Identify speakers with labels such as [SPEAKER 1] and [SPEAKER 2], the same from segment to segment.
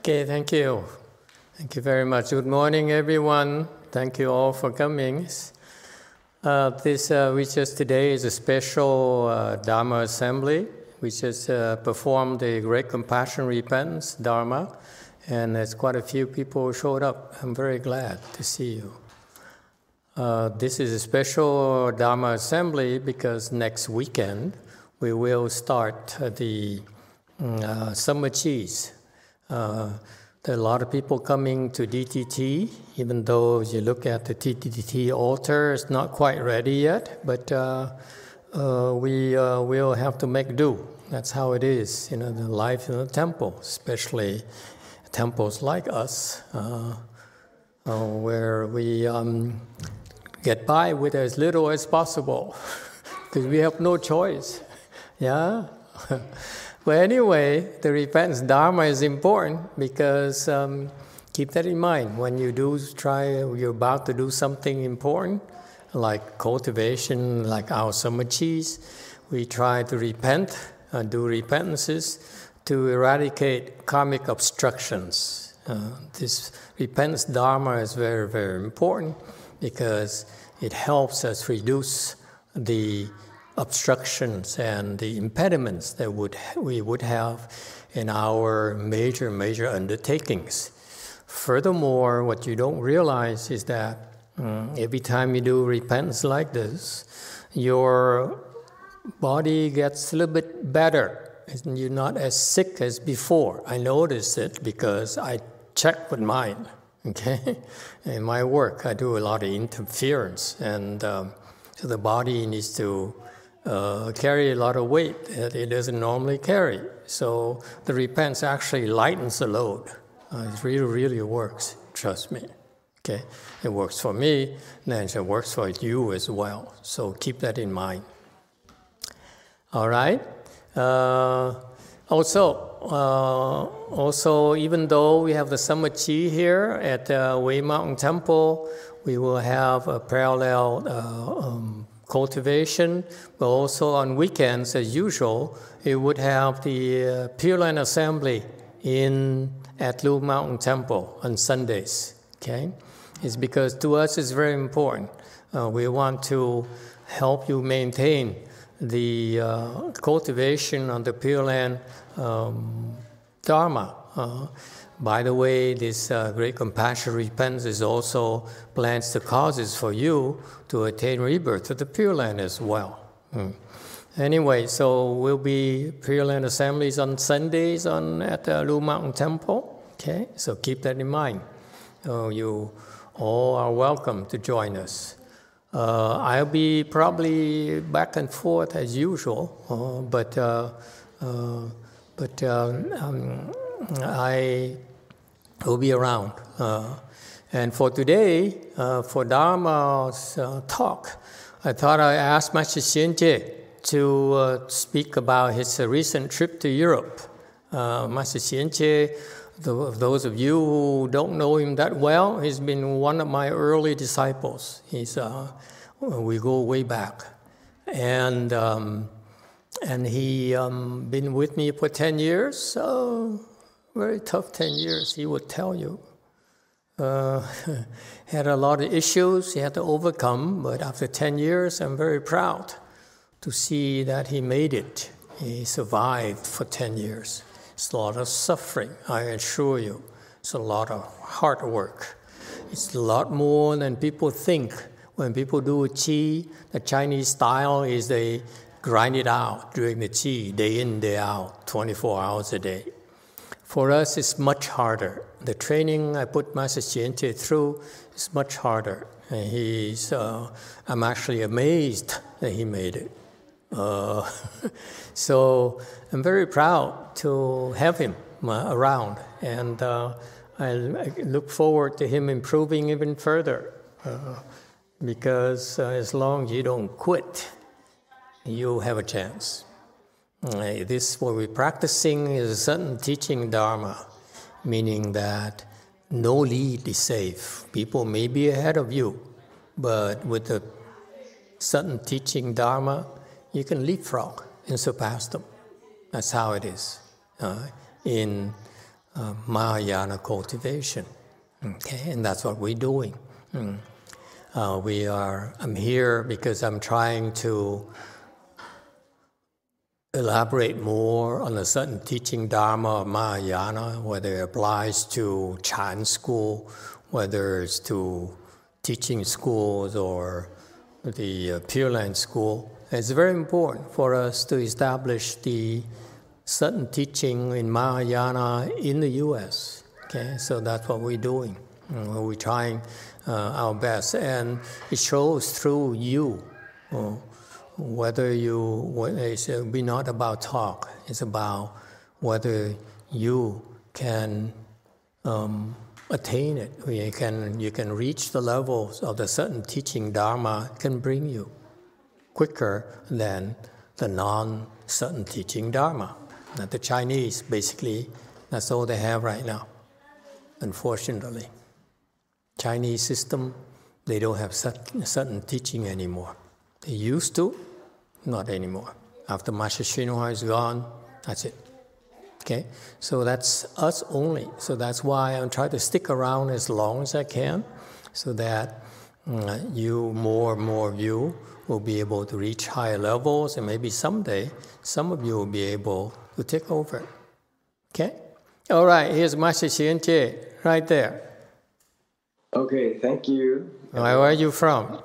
[SPEAKER 1] Okay, thank you. Thank you very much. Good morning, everyone. Thank you all for coming. Uh, this uh, we just today is a special uh, Dharma assembly. We just uh, performed the Great Compassion Repentance Dharma, and there's quite a few people showed up. I'm very glad to see you. Uh, this is a special Dharma assembly because next weekend we will start the mm, uh, summer qis. Uh, there are a lot of people coming to DTT, even though you look at the DTT altar, it's not quite ready yet, but uh, uh, we uh, will have to make do. That's how it is, you know, the life in the temple, especially temples like us, uh, where we um, get by with as little as possible, because we have no choice. Yeah? But anyway, the repentance dharma is important because um, keep that in mind when you do try, you're about to do something important, like cultivation, like our summer. We try to repent, uh, do repentances to eradicate karmic obstructions. Uh, this repentance dharma is very, very important because it helps us reduce the obstructions and the impediments that would, we would have in our major, major undertakings. Furthermore, what you don't realize is that um, every time you do repentance like this, your body gets a little bit better. You're not as sick as before. I noticed it because I check with mine. Okay, in my work, I do a lot of interference, and um, so the body needs to uh, carry a lot of weight that it doesn't normally carry. So the repentance actually lightens the load. Uh, it really, really works. Trust me. Okay, it works for me, then it works for you as well. So keep that in mind. All right. Uh, also, uh, also, even though we have the summer chi here at the Way Mountain Temple, we will have a parallel uh, um, cultivation, but also on weekends, as usual, it would have the uh, Pure Land Assembly in at Lu Mountain Temple on Sundays. Okay, it's because to us it's very important. Uh, we want to help you maintain the uh, cultivation on the Pure Land um, Dharma. Uh, by the way, this uh, great compassion repentance is also plans the causes for you to attain rebirth to the Pure Land as well. Hmm. Anyway, so we'll be Pure Land assemblies on Sundays on at the Lu Mountain Temple. Okay, so keep that in mind. Uh, you all are welcome to join us. Uh, I'll be probably back and forth as usual, uh, but uh, uh, but um, I will be around. Uh, and for today, uh, for Dharma's uh, talk, I thought I'd ask Master Xianjie to speak about his recent trip to Europe. Master Xianjie, those of you who don't know him that well, he's been one of my early disciples. He's, we go way back. And, um, and he um, been with me for 10 years, so very tough 10 years, he would tell you. Uh, had a lot of issues he had to overcome, but after 10 years, I'm very proud to see that he made it. He survived for 10 years. It's a lot of suffering, I assure you. It's a lot of hard work. It's a lot more than people think. When people do qi, the Chinese style is they grind it out during the qi, day in, day out, 24 hours a day. For us, it's much harder. The training I put Master Xianjie through is much harder. And he's, uh, I'm actually amazed that he made it. Uh, so I'm very proud to have him uh, around, and uh, I look forward to him improving even further. Uh, because uh, as long as you don't quit, you have a chance. This, what we're practicing is a sudden teaching Dharma, meaning that no lead is safe. People may be ahead of you, but with a sudden teaching Dharma, you can leapfrog and surpass them. That's how it is. Uh, in uh, Mahayana cultivation. Okay, and that's what we're doing. Mm. Uh, we are. I'm here because I'm trying to elaborate more on a sudden teaching dharma of Mahayana, whether it applies to Chan school, whether it's to teaching schools or the uh, Pure Land school. It's very important for us to establish the sudden teaching in Mahayana in the U.S. Okay, so that's what we're doing. We're trying uh, our best, and it shows through you. Uh, whether you, it's be not about talk. It's about whether you can um, attain it. You can you can reach the levels of the sudden teaching Dharma can bring you quicker than the non-sudden teaching Dharma. Now, the Chinese basically that's all they have right now. Unfortunately, Chinese system they don't have sudden teaching anymore. They used to, not anymore. After Master Hsuan is gone, that's it. Okay, so that's us only. So that's why I'm trying to stick around as long as I can, so that uh, you, more and more of you, will be able to reach higher levels, and maybe someday some of you will be able to take over. Okay? All right, here's Master Xian right there.
[SPEAKER 2] Okay, thank you.
[SPEAKER 1] Where are you from?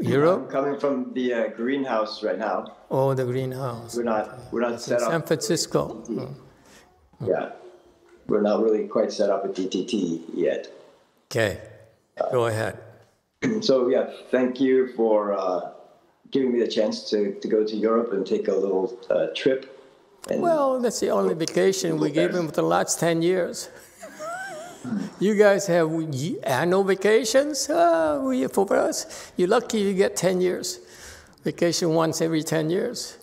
[SPEAKER 1] Europe?
[SPEAKER 2] I'm coming from the uh, greenhouse right now.
[SPEAKER 1] Oh, the greenhouse.
[SPEAKER 2] We're not we're not
[SPEAKER 1] it's
[SPEAKER 2] set
[SPEAKER 1] in
[SPEAKER 2] up.
[SPEAKER 1] San Francisco. Mm.
[SPEAKER 2] Yeah, we're not really quite set up at DTT yet.
[SPEAKER 1] Okay, go ahead.
[SPEAKER 2] So yeah, thank you for uh, giving me the chance to, to go to Europe and take a little uh, trip.
[SPEAKER 1] And well, that's the only vacation we gave him for the last ten years. You guys have annual vacations uh, for us. You're lucky you get 10 years. Vacation once every 10 years.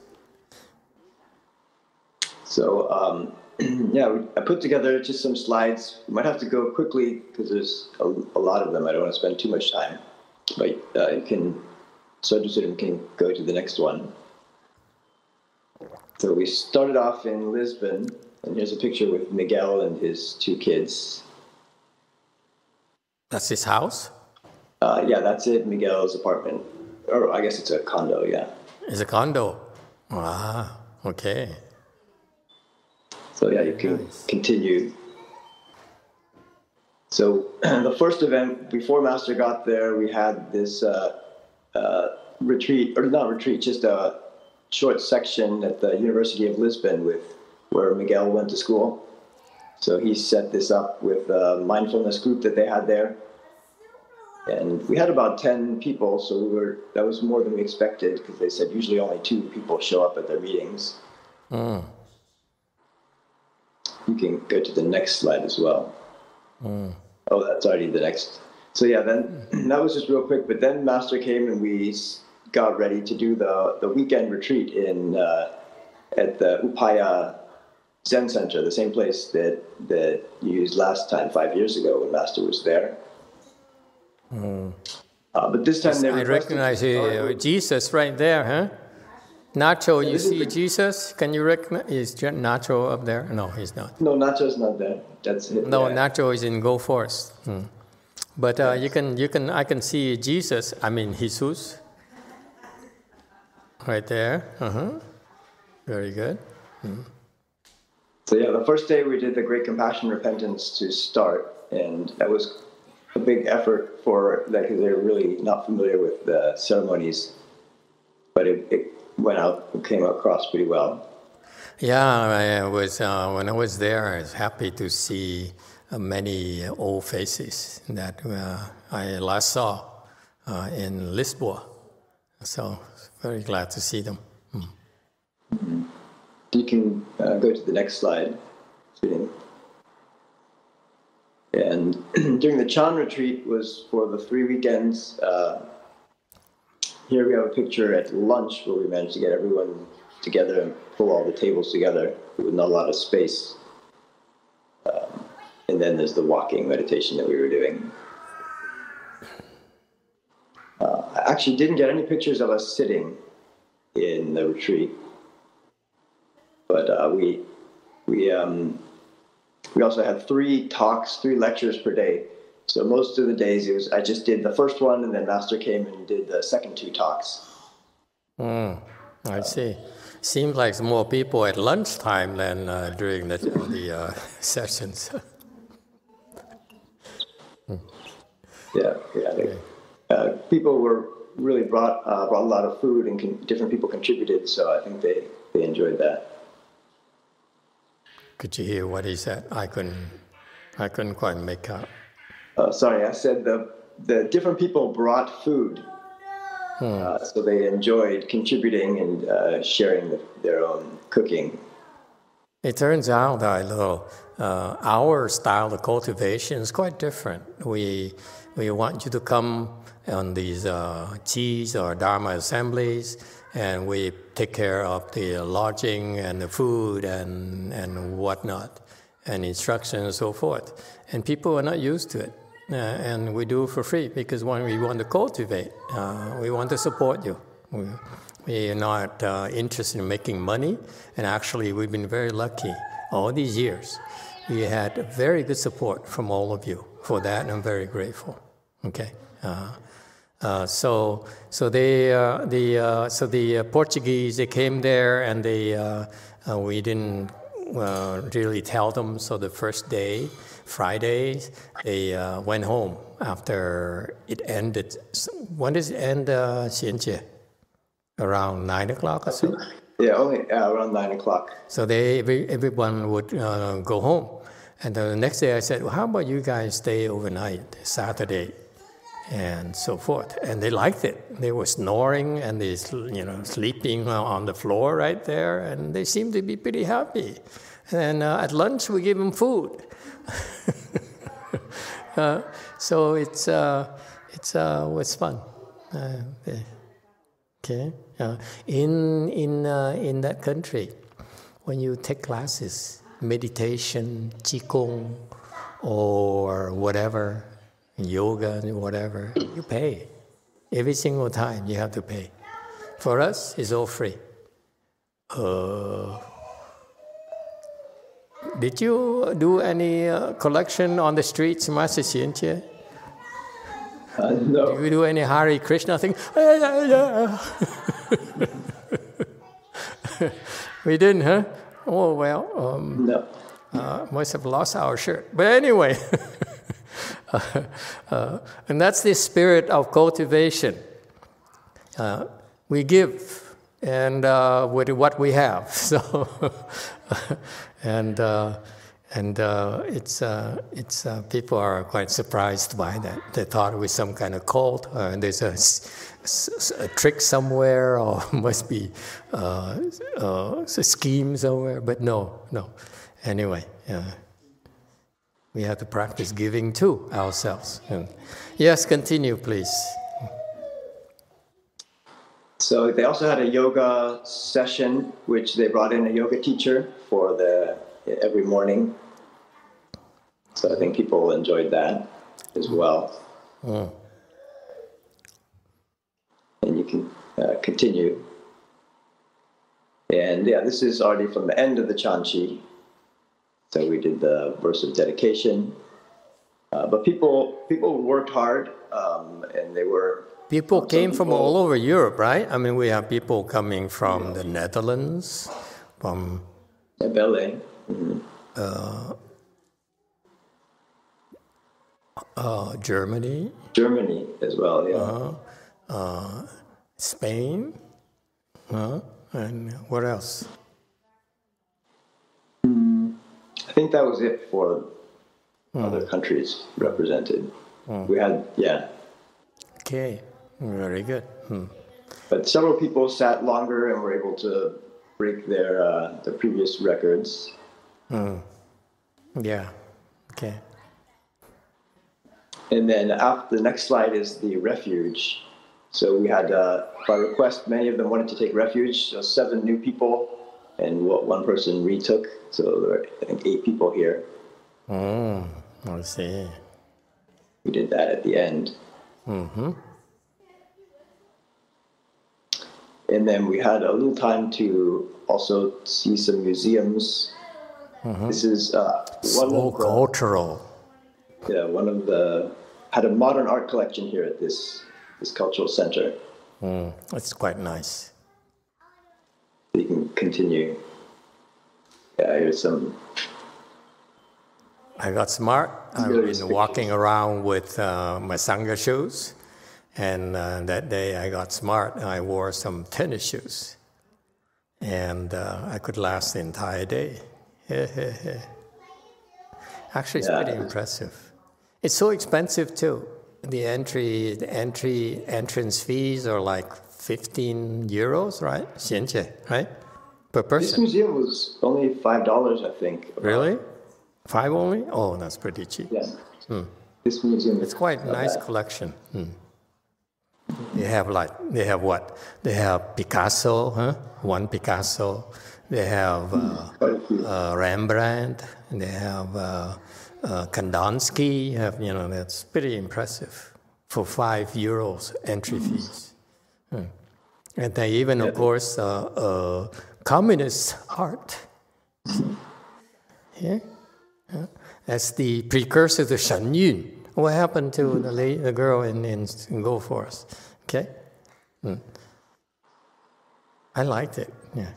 [SPEAKER 2] So, um, yeah, I put together just some slides. We might have to go quickly because there's a, a, lot of them. I don't want to spend too much time. But uh, you can, so you can go to the next one. So we started off in Lisbon, and here's a picture with Miguel and his two kids.
[SPEAKER 1] That's his house?
[SPEAKER 2] Uh, yeah, that's it. Miguel's apartment. Or I guess it's a condo, yeah.
[SPEAKER 1] It's a condo. Ah, okay.
[SPEAKER 2] So yeah, you can nice. continue. So the first event before Master got there, we had this uh, uh, retreat, or not retreat, just a short section at the University of Lisbon with where Miguel went to school. So he set this up with a mindfulness group that they had there. And we had about 10 people, so we were that was more than we expected because they said usually only two people show up at their meetings. Mm. You can go to the next slide as well. Mm. Oh, that's already the next. So yeah, then that was just real quick. But then Master came and we got ready to do the the weekend retreat in uh, at the Upaya Zen Center, the same place that that you used last time five years ago when Master was there. Mm. Uh, but this time
[SPEAKER 1] I recognize uh, Jesus right there, huh? Nacho, you see Jesus? Can you recognize? Is Nacho up there? No, he's not.
[SPEAKER 2] No, Nacho's not there. That's it.
[SPEAKER 1] No, yeah. Nacho is in Go Force. Hmm. But uh, you can, you can, I can see Jesus. I mean Jesus, right there. Uh huh. Very good. Hmm.
[SPEAKER 2] So yeah, the first day we did the Great Compassion Repentance to start, and that was a big effort for that because they're really not familiar with the ceremonies, but it, it went out, it came across pretty well.
[SPEAKER 1] Yeah, I was uh, when I was there. I was happy to see uh, many old faces that uh, I last saw uh, in Lisboa. So very glad to see them.
[SPEAKER 2] You can uh, go to the next slide. And during the Chan retreat was for the three weekends. Uh, here we have a picture at lunch where we managed to get everyone together and pull all the tables together with not a lot of space. Um, and then there's the walking meditation that we were doing. Uh, I actually didn't get any pictures of us sitting in the retreat, but uh, we we um, we also had three talks, three lectures per day. So most of the days it was I just did the first one, and then Master came and did the second two talks.
[SPEAKER 1] Mm, I see. Seems like more people at lunchtime than uh, during the, the uh, sessions.
[SPEAKER 2] yeah, yeah. They, uh, people were really brought uh, brought a lot of food, and con- different people contributed. So I think they they enjoyed that.
[SPEAKER 1] Could you hear what he said? I couldn't. I couldn't quite make out.
[SPEAKER 2] Uh, sorry, I said the the different people brought food, uh, so they enjoyed contributing and uh, sharing the, their own cooking.
[SPEAKER 1] It turns out that little, uh, our style of cultivation is quite different. We we want you to come on these uh, qis or dharma assemblies, and we take care of the lodging and the food and and whatnot, and instruction and so forth. And people are not used to it. Uh, and we do for free because when we want to cultivate, uh, we want to support you. We, we are not uh, interested in making money, and actually, we've been very lucky all these years. We had very good support from all of you for that, I'm very grateful. Okay. Uh, so, so they, uh, the, uh, so the uh, Portuguese they came there, and they, uh, uh, we didn't uh, really tell them. So the first day, Friday, they uh, went home after it ended. S- When does it end, uh, Xianjie? Around nine o'clock or so.
[SPEAKER 2] Yeah, only around nine o'clock.
[SPEAKER 1] So they, every, everyone would uh, go home. And the next day I said, well, how about you guys stay overnight, Saturday, and so forth. And they liked it. They were snoring and they, you know, sleeping on the floor right there, and they seemed to be pretty happy. And uh, at lunch we give them food. uh, so it's, uh, it's, uh, it's fun. Uh. Okay. Uh, in in uh, in that country, when you take classes, meditation, qigong, or whatever, yoga, and whatever, you pay. Every single time you have to pay. For us, it's all free. Uh, did you do any uh, collection on the streets, Master Xianjie?
[SPEAKER 2] Uh, no,
[SPEAKER 1] Do you do any Hare Krishna thing? we didn't, huh? Oh, well, um,
[SPEAKER 2] no.
[SPEAKER 1] uh, must have lost our shirt. But anyway, uh, and that's the spirit of cultivation. Uh, we give and uh, with what we have. So, and uh, and uh, it's uh, it's uh, people are quite surprised by that. They thought it was some kind of cult, uh, and there's a, a trick somewhere, or must be uh, uh, a scheme somewhere. But no, no. Anyway, uh, we have to practice giving to ourselves. And yes, continue, please.
[SPEAKER 2] So they also had a yoga session, which they brought in a yoga teacher for the every morning. So I think people enjoyed that as well. And you can uh, continue. And yeah, this is already from the end of the Chanchi. So we did the verse of dedication. Uh, but people people worked hard, um, and they were
[SPEAKER 1] People came from all over Europe, right? I mean, we have people coming from the Netherlands, from
[SPEAKER 2] at ballet. Mhm.
[SPEAKER 1] uh, Germany,
[SPEAKER 2] Germany as well. Yeah.
[SPEAKER 1] uh, uh, Spain, uh, and what else?
[SPEAKER 2] I think that was it for other countries represented. We had, yeah,
[SPEAKER 1] Okay, very good. Hmm.
[SPEAKER 2] but several people sat longer and were able to break their uh, the previous records.
[SPEAKER 1] Yeah, okay.
[SPEAKER 2] And then after the next slide is the refuge. So we had, uh, by request, many of them wanted to take refuge. So seven new people, and what one person retook. So there were, I think, eight people here.
[SPEAKER 1] Mm, I see.
[SPEAKER 2] We did that at the end.
[SPEAKER 1] Mm-hmm.
[SPEAKER 2] And then we had a little time to also see some museums This is uh, one of the,
[SPEAKER 1] cultural.
[SPEAKER 2] yeah, one of the had a modern art collection here at this this cultural center.
[SPEAKER 1] Mm, it's quite nice.
[SPEAKER 2] You can continue. Yeah, here's some.
[SPEAKER 1] I got smart. I've been walking around with uh, my sangha shoes, and uh, that day I got smart. I wore some tennis shoes, and uh, I could last the entire day. Actually, it's
[SPEAKER 2] Yeah.
[SPEAKER 1] pretty impressive. It's so expensive too. The entry, the entry entrance fees are like 15 euros, right? 闲钱, right? Per
[SPEAKER 2] This museum was only five dollars, I think.
[SPEAKER 1] Really? Five only? Oh, that's pretty cheap.
[SPEAKER 2] Yeah. This museum.
[SPEAKER 1] It's quite a nice collection. Hmm. They have like they have what? They have Picasso, huh? One Picasso. They have uh,
[SPEAKER 2] few.
[SPEAKER 1] uh, Rembrandt. They have uh, uh, Kandinsky. Have you know? That's pretty impressive for five euros entry fees. Hmm. And they even, of course, uh, uh, communist art. Yeah. That's the precursor to Shen Yun. What happened to the, la- the girl in, in, in Go Forest? Okay? Hmm. I liked it, yeah.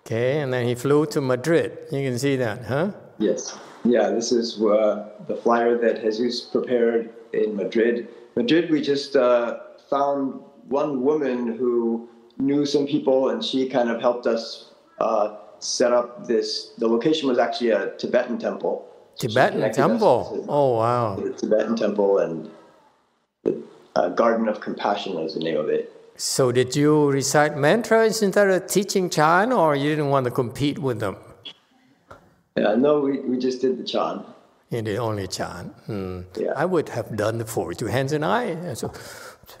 [SPEAKER 1] Okay, and then he flew to Madrid. You can see that, huh?
[SPEAKER 2] Yes. Yeah, this is uh, the flyer that Jesus prepared in Madrid. Madrid, we just uh, found one woman who knew some people, and she kind of helped us uh, set up this. The location was actually a Tibetan temple.
[SPEAKER 1] Tibetan temple.
[SPEAKER 2] to
[SPEAKER 1] Oh, wow.
[SPEAKER 2] The Tibetan temple and the uh, Garden of Compassion is the name of it.
[SPEAKER 1] So, did you recite mantras instead of teaching Chan, or you didn't want to compete with them?
[SPEAKER 2] Yeah, no, we, we just did the Chan.
[SPEAKER 1] You did only Chan. Hmm.
[SPEAKER 2] Yeah.
[SPEAKER 1] I would have done the four, two hands and I. And so,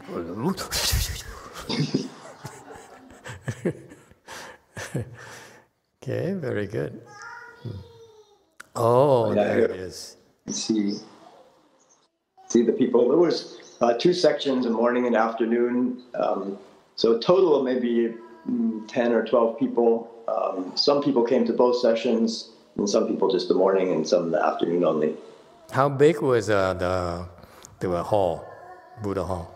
[SPEAKER 1] okay, very good. Oh,
[SPEAKER 2] Yeah,
[SPEAKER 1] there it is.
[SPEAKER 2] see see the people. There was uh, two sections, a morning and afternoon. Um, so a total of maybe mm, ten or twelve people. Um, some people came to both sessions, and some people just the morning, and some the afternoon only.
[SPEAKER 1] How big was uh, the, the hall, Buddha hall?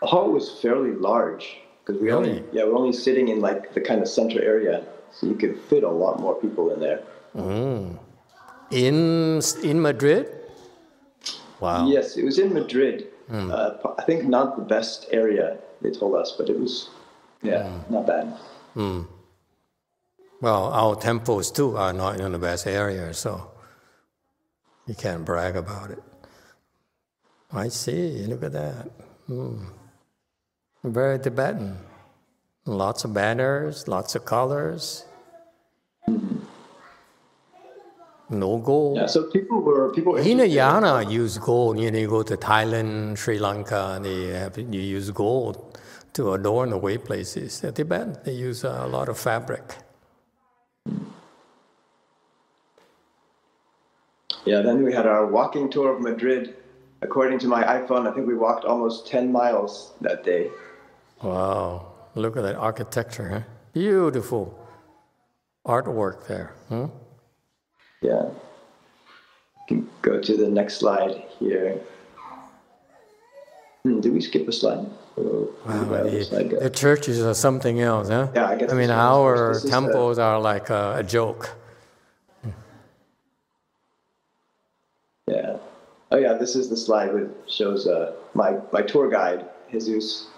[SPEAKER 2] The hall was fairly large because we only yeah we're only sitting in like the kind of center area, so you could fit a lot more people in there.
[SPEAKER 1] In, in Madrid? Wow.
[SPEAKER 2] Yes, it was in Madrid. Uh, I think not the best area they told us, but it was yeah not bad.
[SPEAKER 1] Well, our temples too are not in the best area, so you can't brag about it. I see. Look at that. Hmm. Very Tibetan. Lots of banners, lots of colors. No gold.
[SPEAKER 2] Yeah, so people were people.
[SPEAKER 1] Hinayana use gold. You know, you go to Thailand, Sri Lanka, and they have, you use gold to adorn the way places. In Tibet, they use a lot of fabric.
[SPEAKER 2] Yeah, then we had our walking tour of Madrid. According to my iPhone, I think we walked almost 10 miles that day.
[SPEAKER 1] Wow, look at that architecture, huh? Beautiful artwork there. Hmm?
[SPEAKER 2] Yeah. Can go to the next slide here. Hmm, did we skip a slide?
[SPEAKER 1] Wow,
[SPEAKER 2] the slide
[SPEAKER 1] the churches are something else, huh?
[SPEAKER 2] Yeah, I guess
[SPEAKER 1] I mean, our temples are like a, a joke.
[SPEAKER 2] Yeah. Oh yeah, this is the slide that shows uh, my my tour guide Jesus.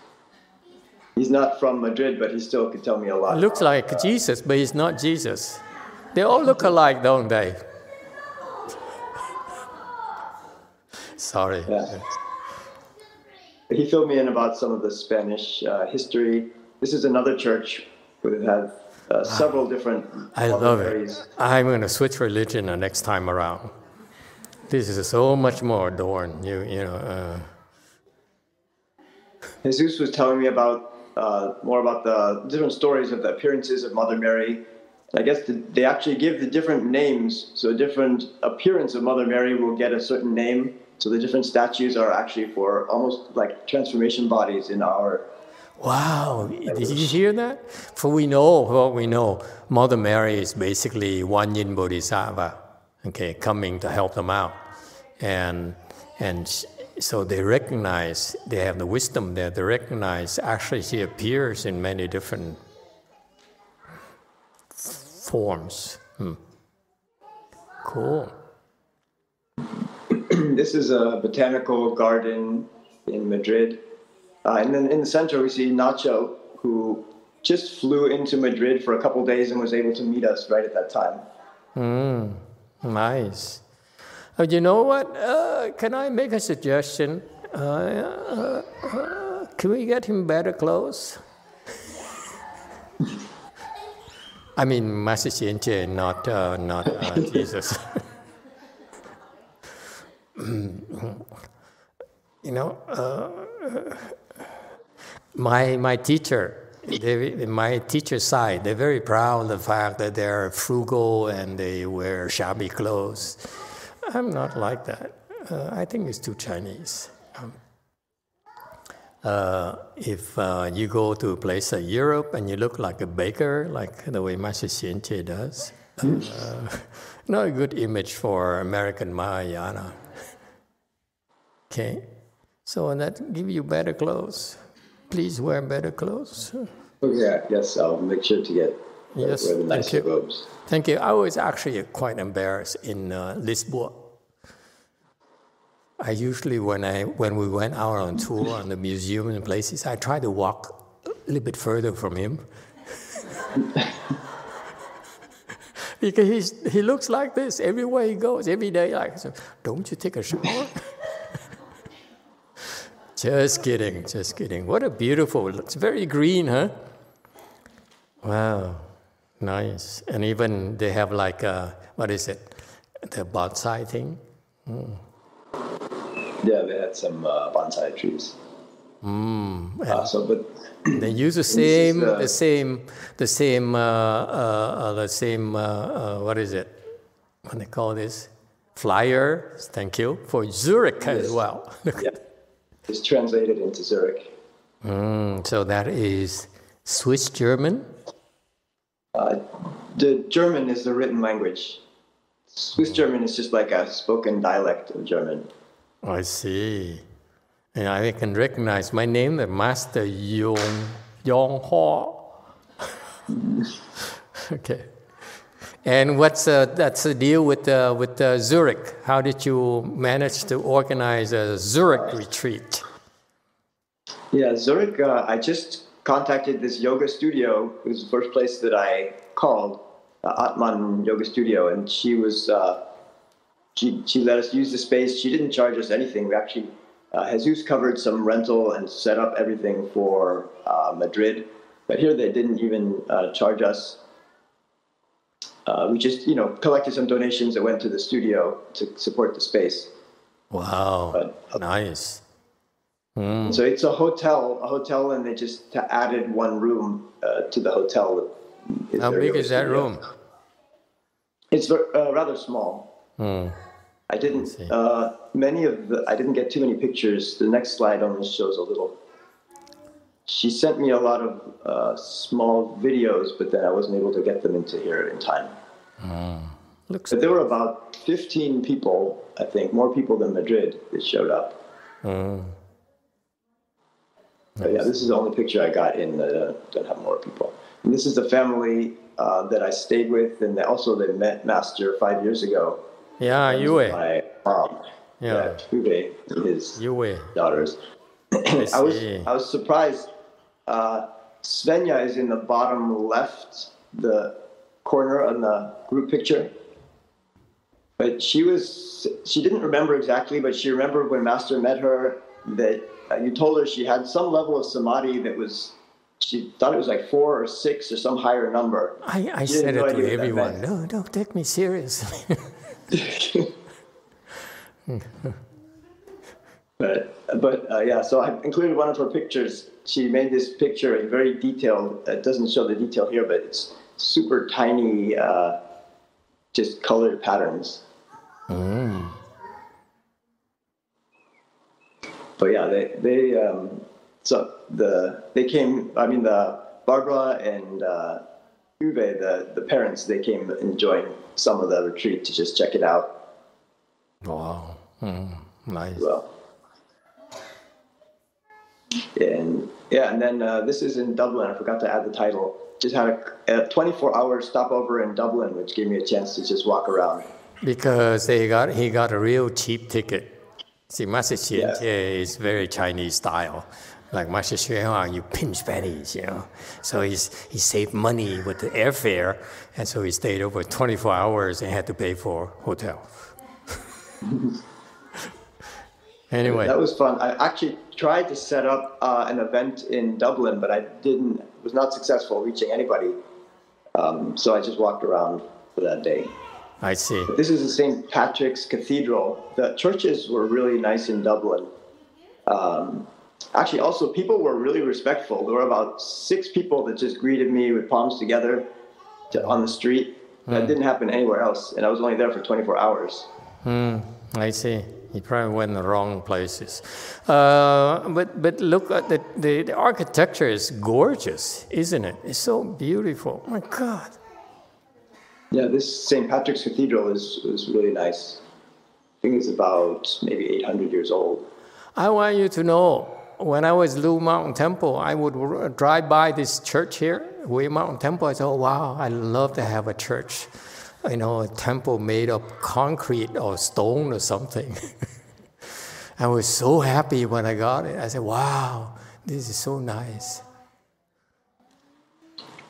[SPEAKER 2] He's not from Madrid, but he still could tell me a lot.
[SPEAKER 1] Looks like Jesus, but he's not Jesus. They all look alike, don't they? Sorry.
[SPEAKER 2] Yeah. He filled me in about some of the Spanish uh, history. This is another church that has uh, several different.
[SPEAKER 1] I love it. I'm going to switch religion the next time around. This is so much more adorned. You, you know. Uh,
[SPEAKER 2] Jesus was telling me about uh, more about the different stories of the appearances of Mother Mary. I guess the, they actually give the different names, so a different appearance of Mother Mary will get a certain name. So the different statues are actually for almost like transformation bodies in our
[SPEAKER 1] Wow, did you hear that? For we know what we know, Mother Mary is basically Guan Yin Bodhisattva, okay, coming to help them out. And, and so they recognize, they have the wisdom there, they recognize actually she appears in many different forms. Hmm. Cool.
[SPEAKER 2] this is a botanical garden in Madrid uh, and then in the center, we see Nacho, who just flew into Madrid for a couple days and was able to meet us right at that time.
[SPEAKER 1] Mm, nice. Uh, you know what? Uh, can I make a suggestion? Uh, uh, uh, can we get him better clothes? I mean, Master Xianjie, not, not Jesus. you know, my, my teacher, they, my teacher's side, they're very proud of the fact that they're frugal and they wear shabby clothes. I'm not like that. Uh, I think it's too Chinese. Um, uh, if uh, you go to a place like Europe and you look like a baker, like the way Master Xianjie does, uh, not a good image for American Mahayana. okay, so and that give you better clothes please wear better clothes.
[SPEAKER 2] Oh, yeah, yes, I'll make sure to get
[SPEAKER 1] yes,
[SPEAKER 2] wear the nicer robes.
[SPEAKER 1] Thank you. I was actually quite embarrassed in uh, Lisboa. I usually, when I when we went out on tour on the museum and places, I try to walk a little bit further from him. because he's, he looks like this everywhere he goes, every day. Like, don't you take a shower? Just kidding, just kidding. What a beautiful, it's very green, huh? Wow, nice. And even they have like, a, what is it, the bonsai thing?
[SPEAKER 2] Mm. Yeah, they had some uh, bonsai trees.
[SPEAKER 1] Mm.
[SPEAKER 2] Uh, so, but
[SPEAKER 1] they use the same, uh, the same, the same, uh, uh, the same. Uh, what is it? What they call this? Flyer. Thank you for Zurich yes. as well.
[SPEAKER 2] yeah is translated into Zurich.
[SPEAKER 1] Mm, so that is Swiss German?
[SPEAKER 2] Uh, the German is the written language. Swiss German is just like a spoken dialect of German.
[SPEAKER 1] I see. And I can recognize my name, the Master Yong Yong Hua. okay. And what's uh, that's the deal with uh, with uh, Zurich? How did you manage to organize a Zurich retreat?
[SPEAKER 2] Yeah, Zurich. Uh, I just contacted this yoga studio. It was the first place that I called, uh, Atman Yoga Studio, and she was uh, she she let us use the space. She didn't charge us anything. We actually Jesus covered some rental and set up everything for Madrid, but here they didn't even charge us. Uh, we just you know collected some donations that went to the studio to support the space.
[SPEAKER 1] Wow, but, uh, nice.
[SPEAKER 2] Mm. So it's a hotel, a hotel, and they just added one room uh, to the hotel.
[SPEAKER 1] How big is that room?
[SPEAKER 2] It's uh, rather small.
[SPEAKER 1] Mm.
[SPEAKER 2] I didn't. I uh, many of the. I didn't get too many pictures. The next slide only shows a little. She sent me a lot of uh, small videos, but then I wasn't able to get them into here in time.
[SPEAKER 1] Mm.
[SPEAKER 2] Looks but there were about 15 people, I think, more people than Madrid that showed up. But yeah, this is the only picture I got in that don't have more people. And this is the family uh, that I stayed with, and also they met Master five years ago.
[SPEAKER 1] Yeah, Yue.
[SPEAKER 2] My mom.
[SPEAKER 1] Yeah,
[SPEAKER 2] yeah his
[SPEAKER 1] Yue.
[SPEAKER 2] daughters. I, I was I was surprised. Uh, Svenja is in the bottom left, the corner on the group picture. But she was she didn't remember exactly, but she remembered when Master met her that uh, you told her she had some level of samadhi that was she thought it was like four or six or some higher number.
[SPEAKER 1] I, I said it to everyone. No, don't take me seriously.
[SPEAKER 2] but but uh, yeah, so I included one of her pictures. She made this picture in very detailed. It doesn't show the detail here, but it's super tiny, uh, just colored patterns.
[SPEAKER 1] Mm
[SPEAKER 2] but yeah, they they um, so the they came. I mean, the Barbara and uh, Uwe, the the parents, they came and joined some of the retreat to just check it out.
[SPEAKER 1] Wow, mm, nice.
[SPEAKER 2] Well, and yeah, and then uh, this is in Dublin. I forgot to add the title. Just had a, a 24 hour stopover in Dublin, which gave me a chance to just walk around.
[SPEAKER 1] Because they got he got a real cheap ticket. See, Xianjie is very Chinese style. Like Master Huang, you pinch pennies, you know. So he's he saved money with the airfare, and so he stayed over 24 hours and had to pay for hotel. anyway,
[SPEAKER 2] that was fun. I actually tried to set up uh, an event in Dublin, but I didn't. Was not successful reaching anybody. Um, so I just walked around for that day.
[SPEAKER 1] I see.
[SPEAKER 2] This is the St. Patrick's Cathedral. The churches were really nice in Dublin. Um, actually, also, people were really respectful. There were about six people that just greeted me with palms together to, on the street. That mm. didn't happen anywhere else, and I was only there for 24 hours.
[SPEAKER 1] Mm, I see. You probably went in the wrong places. Uh, but, but look at the, the, the architecture is gorgeous, isn't it? It's so beautiful. Oh my God.
[SPEAKER 2] Yeah, this St. Patrick's Cathedral is, is really nice. I think it's about maybe 800 years old.
[SPEAKER 1] I want you to know when I was Lu Mountain Temple, I would drive by this church here, Hui Mountain Temple. I said, oh, wow, I'd love to have a church, you know, a temple made of concrete or stone or something. I was so happy when I got it. I said, wow, this is so nice.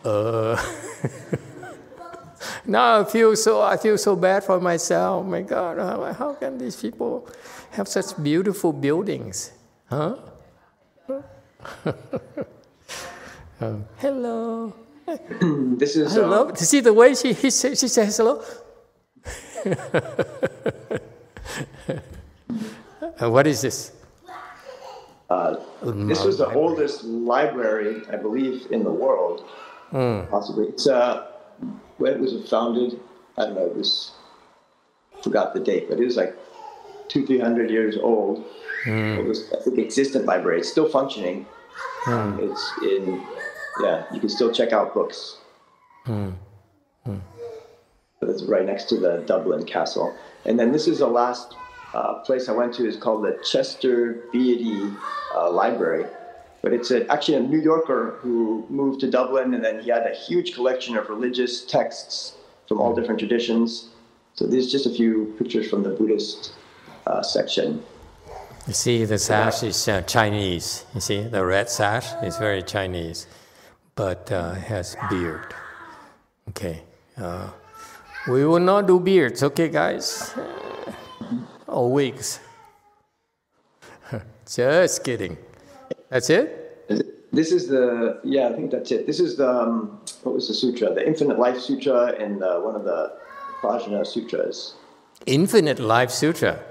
[SPEAKER 1] Uh, now I feel so I feel so bad for myself. My God, how, how can these people have such beautiful buildings? Huh? Um, hello.
[SPEAKER 2] this is
[SPEAKER 1] hello. Uh, to see the way she he, she says hello. uh, what is this?
[SPEAKER 2] Uh, this was the oldest library, I believe, in the world, mm. possibly. It's uh, when it was it founded? I don't know. This forgot the date, but it was like two, three hundred years old. Mm. It was, I think, existent library. It's still functioning. Mm. It's in, yeah. You can still check out books. Mm. But it's right next to the Dublin Castle. And then this is the last uh, place I went to. is called the Chester Beatty uh, Library but it's a, actually a New Yorker who moved to Dublin, and then he had a huge collection of religious texts from all different traditions. So these just a few pictures from the Buddhist uh, section.
[SPEAKER 1] You see, the sash is uh, Chinese. You see, the red sash is very Chinese, but uh, has beard. Okay. Uh, we will not do beards, okay, guys? Or wigs. Just kidding. That's it?
[SPEAKER 2] This is the, yeah, I think that's it. This is the, um, what was the sutra? The Infinite Life Sutra and uh, one of the Prajna Sutras.
[SPEAKER 1] Infinite Life Sutra?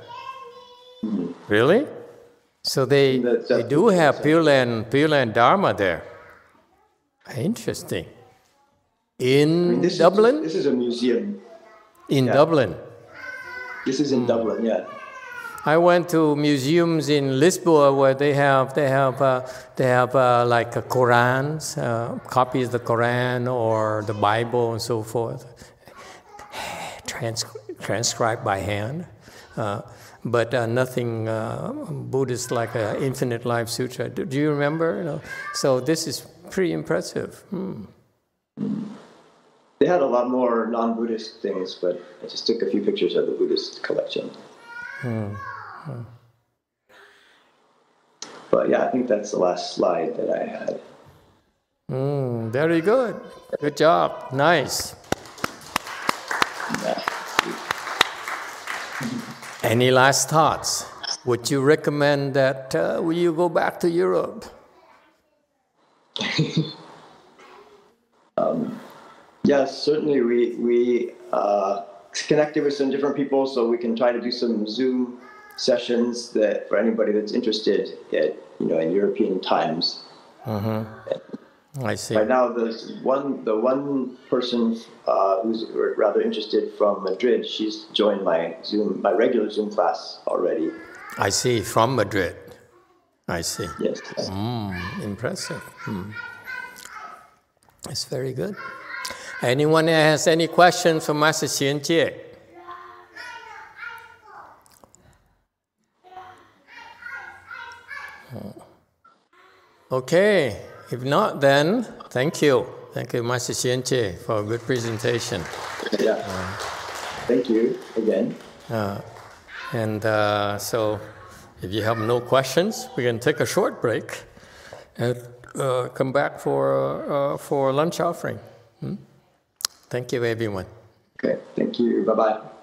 [SPEAKER 1] Really? So they, the, the, they do have Pure Land, Pure Land Dharma there. Interesting. In I mean, this Dublin?
[SPEAKER 2] Is, this is a museum.
[SPEAKER 1] In yeah. Dublin?
[SPEAKER 2] This is in mm. Dublin, yeah.
[SPEAKER 1] I went to museums in Lisboa where they have they have uh, they have uh, like Korans, uh, copies of the Koran or the Bible and so forth, Trans- transcribed by hand, uh, but uh, nothing uh, Buddhist like an Infinite Life Sutra. Do, do you remember? You know? So this is pretty impressive. Hmm.
[SPEAKER 2] They had a lot more non-Buddhist things, but I just took a few pictures of the Buddhist collection. Hmm. But yeah, I think that's the last slide that I had.
[SPEAKER 1] Mm, very good. Good job. Nice. Any last thoughts? Would you recommend that uh, will you go back to Europe?
[SPEAKER 2] um, yes, certainly. We we uh, connected with some different people, so we can try to do some Zoom sessions that for anybody that's interested at you know in European times.
[SPEAKER 1] Mm-hmm. I see.
[SPEAKER 2] Right now, there's one the one person uh, who's rather interested from Madrid. She's joined my Zoom my regular Zoom class already.
[SPEAKER 1] I see from Madrid. I see.
[SPEAKER 2] Yes.
[SPEAKER 1] Mm, impressive. Mm. It's very good. Anyone has any questions for Master Xianjie? Okay, if not, then thank you. Thank you, Master Xian for a good presentation.
[SPEAKER 2] Yeah. Thank you again.
[SPEAKER 1] Uh, and uh, so, if you have no questions, we can take a short break and uh, come back for, uh, for lunch offering. Hmm? Thank you, everyone.
[SPEAKER 2] Okay. Thank you. Bye bye.